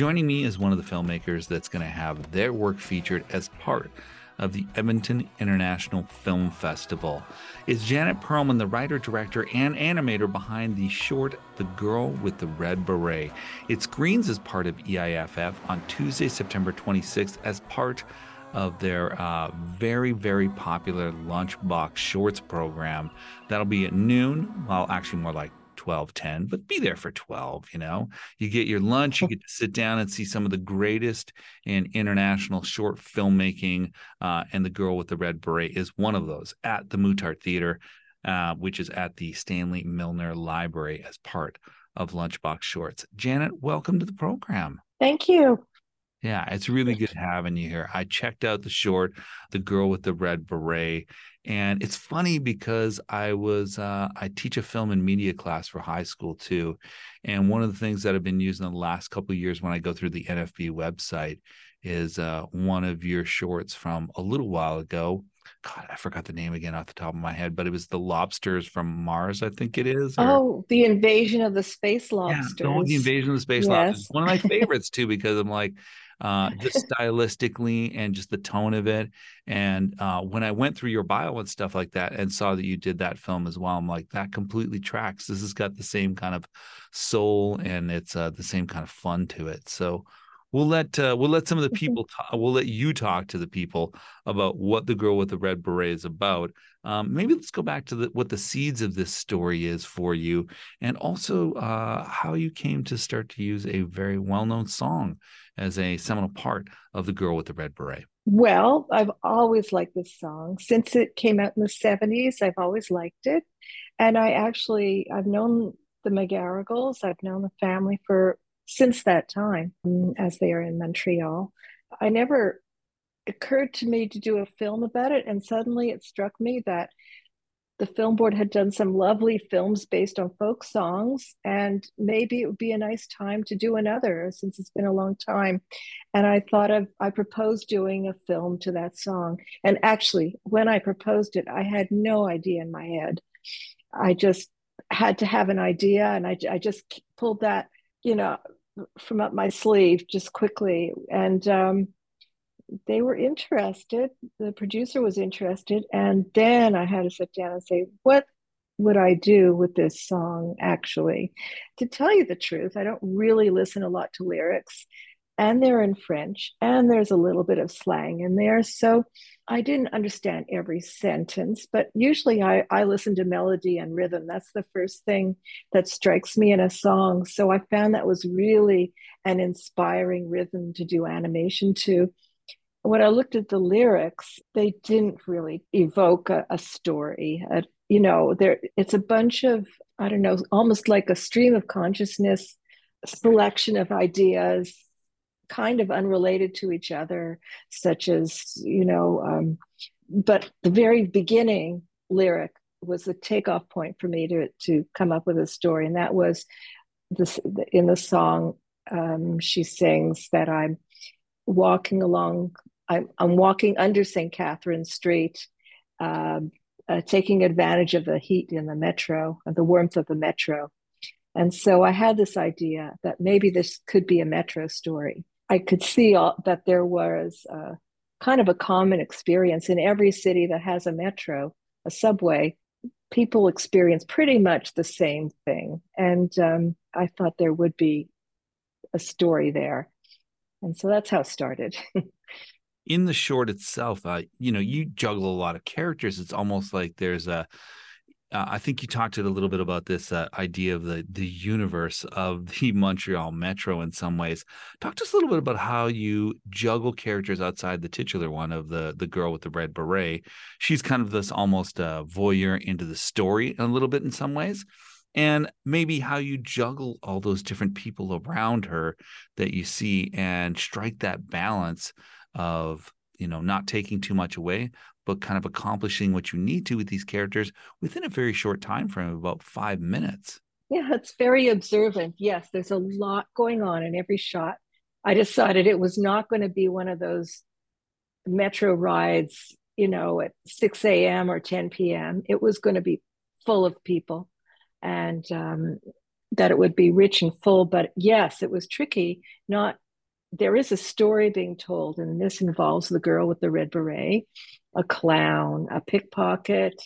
Joining me is one of the filmmakers that's going to have their work featured as part of the Edmonton International Film Festival. It's Janet Perlman, the writer, director, and animator behind the short The Girl with the Red Beret. It screens as part of EIFF on Tuesday, September 26th, as part of their uh, very, very popular Lunchbox Shorts program. That'll be at noon, well, actually more like 12 10 but be there for 12 you know? You get your lunch you get to sit down and see some of the greatest in international short filmmaking uh, and the girl with the red beret is one of those at the Muttart theater uh, which is at the stanley milner library as part of lunchbox shorts. Janet welcome to the program. Thank you yeah, it's really good having you here. I checked out the short, The Girl with the Red Beret. And it's funny because I was, uh, I teach a film and media class for high school too. And one of the things that I've been using the last couple of years when I go through the NFB website is uh, one of your shorts from a little while ago. God, I forgot the name again off the top of my head, but it was the lobsters from Mars, I think it is. Or... Oh, the invasion of the space lobsters. Yeah, the invasion of the space yes. lobsters. One of my favorites too, because I'm like, uh, just stylistically and just the tone of it. And uh, when I went through your bio and stuff like that and saw that you did that film as well, I'm like, that completely tracks. This has got the same kind of soul and it's uh, the same kind of fun to it. So we'll let uh, we'll let some of the people talk, we'll let you talk to the people about what the girl with the red beret is about. Um, maybe let's go back to the, what the seeds of this story is for you and also uh, how you came to start to use a very well-known song as a seminal part of the girl with the red beret. Well i've always liked this song. Since it came out in the 70s i've always liked it. And i actually i've known the McGarrigles. i've known the family for since that time mm, as they are in Montreal. I never occurred to me to do a film about it. And suddenly it struck me that the film board had done some lovely films based on folk songs and maybe it would be a nice time to do another since it's been a long time and i thought of i proposed doing a film to that song and actually when i proposed it i had no idea in my head i just had to have an idea and i, I just pulled that you know from up my sleeve just quickly. And um, they were interested. The producer was interested. And then I had to sit down and say, what would I do with this song actually? To tell you the truth, I don't really listen a lot to lyrics and they're in French, and there's a little bit of slang in there. So I didn't understand every sentence, but usually I, I listen to melody and rhythm. That's the first thing that strikes me in a song. So I found that was really an inspiring rhythm to do animation to. When I looked at the lyrics, they didn't really evoke a, a story. A, you know, there it's a bunch of I don't know, almost like a stream of consciousness selection of ideas kind of unrelated to each other, such as, you know, um, but the very beginning lyric was the takeoff point for me to, to come up with a story. And that was this in the song, um, she sings that I'm walking along, I'm, I'm walking under St. Catherine Street, uh, uh, taking advantage of the heat in the metro and the warmth of the metro. And so I had this idea that maybe this could be a metro story. I could see all, that there was kind of a common experience in every city that has a metro, a subway. People experience pretty much the same thing, and um, I thought there would be a story there, and so that's how it started. in the short itself, uh, you know, you juggle a lot of characters. It's almost like there's a uh, I think you talked a little bit about this uh, idea of the the universe of the Montreal Metro in some ways. Talk to us a little bit about how you juggle characters outside the titular one of the the girl with the red beret. She's kind of this almost uh, voyeur into the story a little bit in some ways, and maybe how you juggle all those different people around her that you see and strike that balance of you know not taking too much away kind of accomplishing what you need to with these characters within a very short time frame of about five minutes. Yeah, it's very observant. Yes, there's a lot going on in every shot. I decided it was not going to be one of those metro rides, you know, at 6 a.m. or 10 p.m. It was going to be full of people and um, that it would be rich and full. But yes, it was tricky not there is a story being told, and this involves the girl with the red beret, a clown, a pickpocket,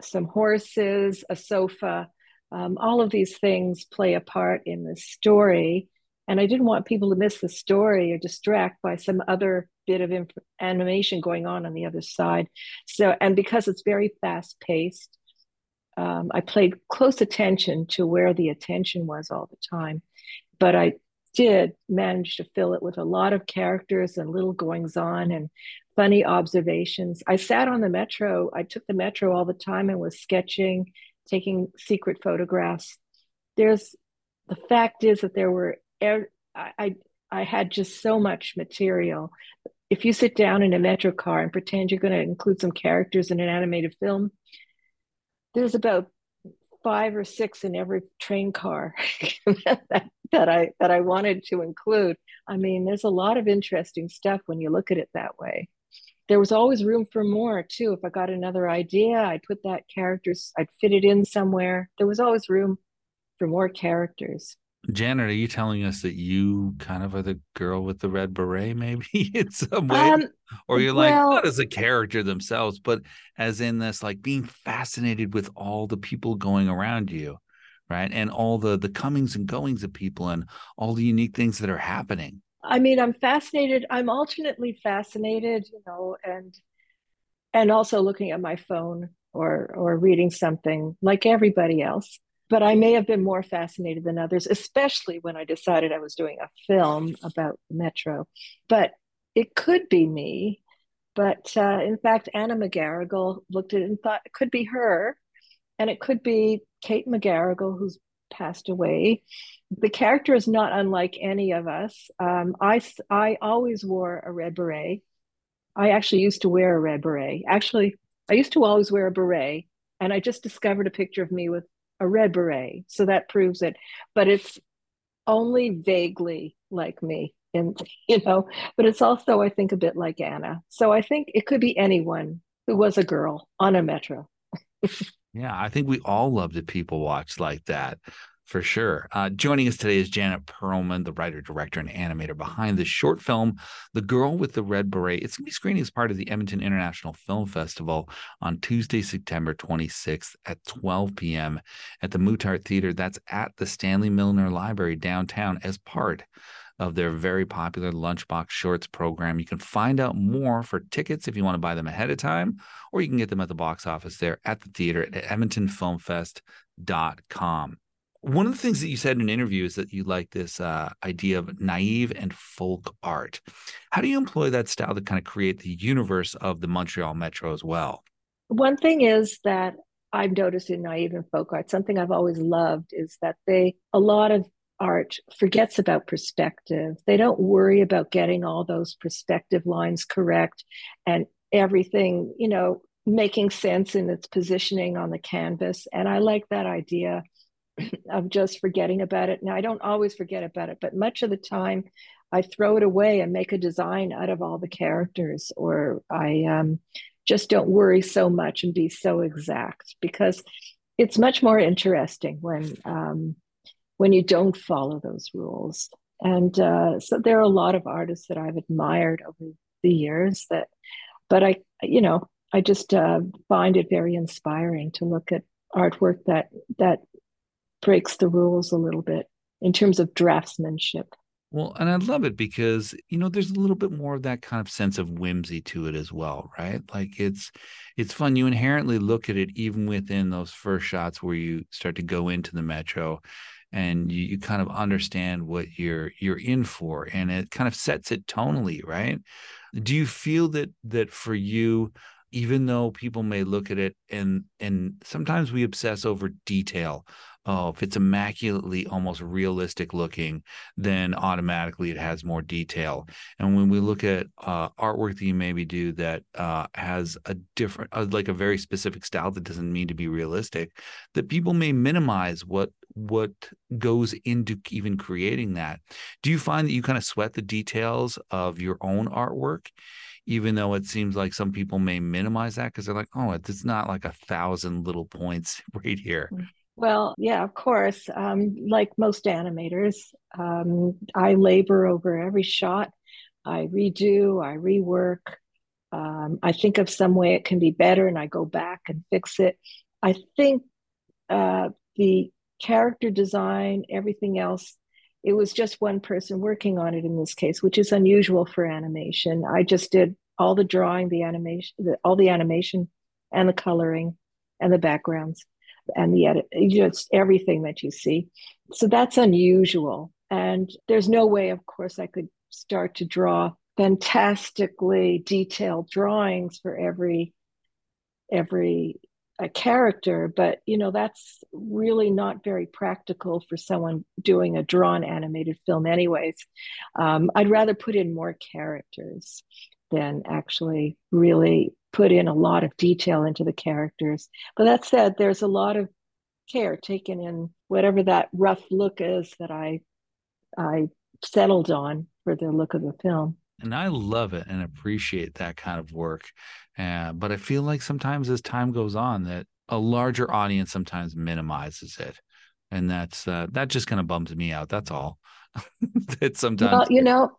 some horses, a sofa. Um, all of these things play a part in the story. And I didn't want people to miss the story or distract by some other bit of imp- animation going on on the other side. So, and because it's very fast paced, um, I played close attention to where the attention was all the time. But I did manage to fill it with a lot of characters and little goings on and funny observations. I sat on the metro. I took the metro all the time and was sketching, taking secret photographs. There's the fact is that there were I I, had just so much material. If you sit down in a metro car and pretend you're going to include some characters in an animated film, there's about five or six in every train car that I that I wanted to include. I mean, there's a lot of interesting stuff when you look at it that way. There was always room for more too. If I got another idea, I'd put that characters, I'd fit it in somewhere. There was always room for more characters. Janet, are you telling us that you kind of are the girl with the red beret, maybe in some way? Um, or you're like, well, not as a character themselves, but as in this, like being fascinated with all the people going around you, right? And all the the comings and goings of people and all the unique things that are happening. I mean, I'm fascinated. I'm alternately fascinated, you know, and and also looking at my phone or or reading something like everybody else but I may have been more fascinated than others, especially when I decided I was doing a film about Metro. But it could be me. But uh, in fact, Anna McGarrigle looked at it and thought it could be her. And it could be Kate McGarrigle, who's passed away. The character is not unlike any of us. Um, I, I always wore a red beret. I actually used to wear a red beret. Actually, I used to always wear a beret. And I just discovered a picture of me with a red beret. So that proves it. But it's only vaguely like me. And, you know, but it's also, I think, a bit like Anna. So I think it could be anyone who was a girl on a metro. yeah, I think we all love to people watch like that for sure. Uh, joining us today is Janet Perlman, the writer, director, and animator behind the short film, The Girl with the Red Beret. It's going to be screening as part of the Edmonton International Film Festival on Tuesday, September 26th at 12 p.m. at the Muttart Theater. That's at the Stanley Milner Library downtown as part of their very popular Lunchbox Shorts program. You can find out more for tickets if you want to buy them ahead of time, or you can get them at the box office there at the theater at edmontonfilmfest.com one of the things that you said in an interview is that you like this uh, idea of naive and folk art. How do you employ that style to kind of create the universe of the Montreal Metro as well? One thing is that I've noticed in naive and folk art, something I've always loved is that they, a lot of art forgets about perspective. They don't worry about getting all those perspective lines correct and everything, you know, making sense in its positioning on the canvas. And I like that idea of just forgetting about it. Now, I don't always forget about it, but much of the time I throw it away and make a design out of all the characters, or I um, just don't worry so much and be so exact because it's much more interesting when um, when you don't follow those rules. And uh, so there are a lot of artists that I've admired over the years that, but I, you know, I just uh, find it very inspiring to look at artwork that that breaks the rules a little bit in terms of draftsmanship. Well, and I love it because you know there's a little bit more of that kind of sense of whimsy to it as well, right? Like it's it's fun. You inherently look at it even within those first shots where you start to go into the metro and you, you kind of understand what you're you're in for and it kind of sets it tonally, right? Do you feel that that for you even though people may look at it and and sometimes we obsess over detail oh, if it's immaculately almost realistic looking, then automatically it has more detail. And when we look at uh, artwork that you maybe do that uh, has a different, uh, like a very specific style that doesn't mean to be realistic, that people may minimize what what goes into even creating that. Do you find that you kind of sweat the details of your own artwork? even though it seems like some people may minimize that because they're like, oh, it's not like a thousand little points right here. Well, yeah, of course. Um, like most animators, um, I labor over every shot. I redo, I rework. Um, I think of some way it can be better, and I go back and fix it. I think uh, the character design, everything else, it was just one person working on it in this case, which is unusual for animation. I just did all the drawing, the animation, the, all the animation, and the coloring, and the backgrounds, and the edit, just everything that you see. So that's unusual. And there's no way, of course, I could start to draw fantastically detailed drawings for every every a character but you know that's really not very practical for someone doing a drawn animated film anyways um, i'd rather put in more characters than actually really put in a lot of detail into the characters but that said there's a lot of care taken in whatever that rough look is that i i settled on for the look of the film and I love it and appreciate that kind of work. Uh, but I feel like sometimes as time goes on, that a larger audience sometimes minimizes it, and that's uh, that just kind of bums me out. That's all. that sometimes, well, you know,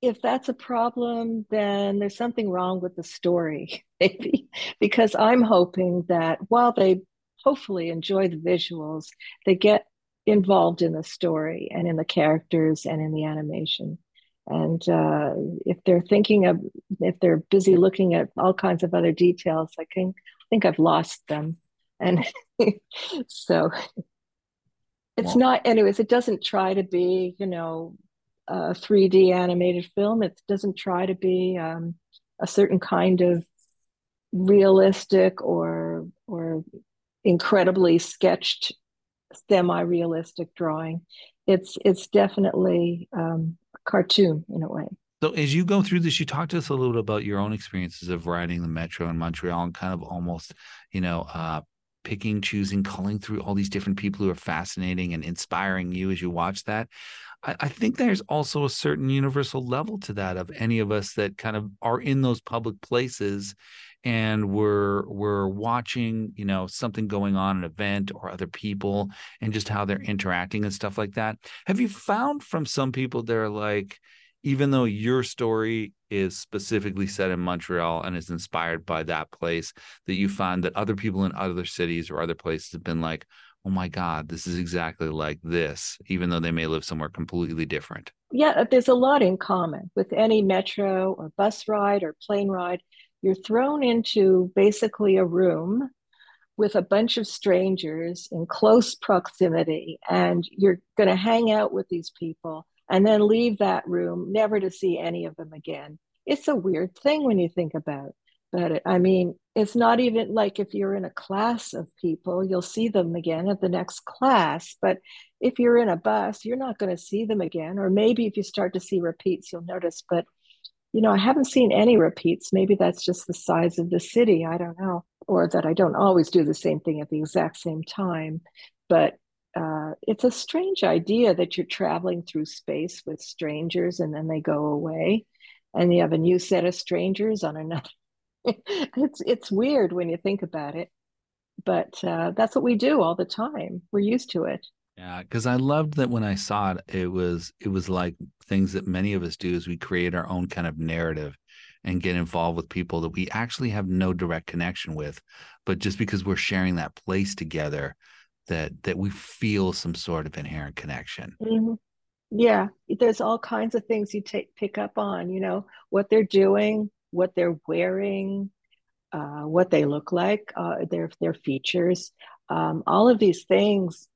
if that's a problem, then there's something wrong with the story, maybe, because I'm hoping that while they hopefully enjoy the visuals, they get involved in the story and in the characters and in the animation. And uh, if they're thinking of, if they're busy looking at all kinds of other details, I think, I think I've lost them. And so it's not, anyways, it doesn't try to be, you know, a 3D animated film. It doesn't try to be um, a certain kind of realistic or or incredibly sketched semi-realistic drawing. It's it's definitely um, cartoon in a way. So as you go through this, you talk to us a little bit about your own experiences of riding the metro in Montreal and kind of almost, you know, uh, picking, choosing, culling through all these different people who are fascinating and inspiring you as you watch that. I, I think there's also a certain universal level to that of any of us that kind of are in those public places and we're we're watching you know something going on an event or other people and just how they're interacting and stuff like that. Have you found from some people they're like even though your story is specifically set in Montreal and is inspired by that place, that you find that other people in other cities or other places have been like, oh my God, this is exactly like this, even though they may live somewhere completely different? Yeah, uh, there's a lot in common. With any metro or bus ride or plane ride you're thrown into basically a room with a bunch of strangers in close proximity and you're going to hang out with these people and then leave that room never to see any of them again. It's a weird thing when you think about it i mean it's not even like if you're in a class of people you'll see them again at the next class but if you're in a bus you're not going to see them again or maybe if you start to see repeats you'll notice but you know, I haven't seen any repeats. Maybe that's just the size of the city. I don't know. Or that I don't always do the same thing at the exact same time. But uh, it's a strange idea that you're traveling through space with strangers and then they go away and you have a new set of strangers on another. it's it's weird when you think about it, but uh, that's what we do all the time. We're used to it. Yeah, because I loved that when I saw it, it was it was like things that many of us do is we create our own kind of narrative and get involved with people that we actually have no direct connection with, but just because we're sharing that place together, that that we feel some sort of inherent connection. Mm-hmm. Yeah, there's all kinds of things you take pick up on. You know what they're doing, what they're wearing, uh, what they look like, uh, their their features. Um, all of these things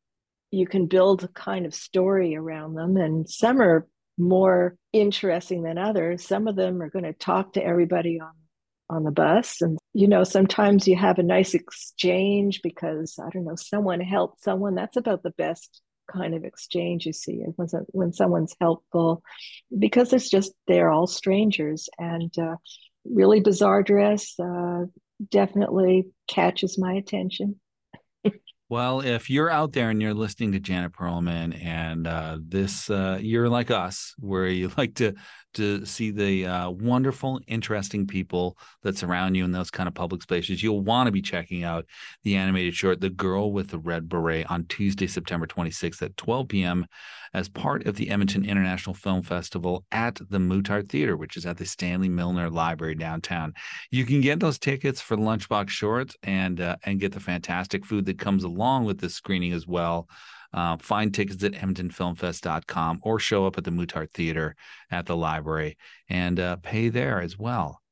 you can build a kind of story around them and some are more interesting than others. Some of them are going to talk to everybody on on the bus. And you know sometimes you have a nice exchange because i don't know someone helped someone. That's about the best kind of exchange you see when, when someone's helpful because it's just they're all strangers and uh, really bizarre dress uh, definitely catches my attention. Well, if you're out there and you're listening to Janet Perlman and uh, this, uh, you're like us, where you like to to see the uh, wonderful, interesting people that surround you in those kind of public spaces, you'll want to be checking out the animated short, The Girl with the Red Beret, on Tuesday, September 26th at 12 p.m. as part of the Edmonton International Film Festival at the Muttart Theater, which is at the Stanley Milner Library downtown. You can get those tickets for Lunchbox Shorts and uh, and get the fantastic food that comes along with this screening as well. Uh, find tickets at edmontonfilmfest.com or show up at the Muttart Theater at the library and uh, pay there as well.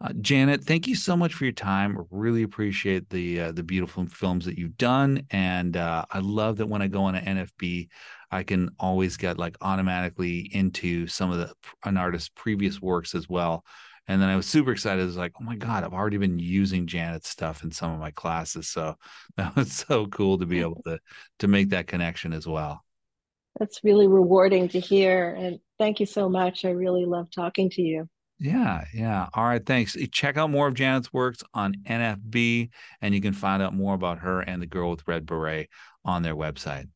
Uh, Janet, thank you so much for your time. Really appreciate the uh, the beautiful films that you've done, and uh, I love that when I go on an NFB, I can always get like automatically into some of the an artist's previous works as well. And then I was super excited. I was like, oh my God, I've already been using Janet's stuff in some of my classes. So that was so cool to be able to to make that connection as well. That's really rewarding to hear. And thank you so much. I really love talking to you. Yeah, yeah. All right, thanks. Check out more of Janet's works on NFB, and you can find out more about her and the girl with red beret on their website.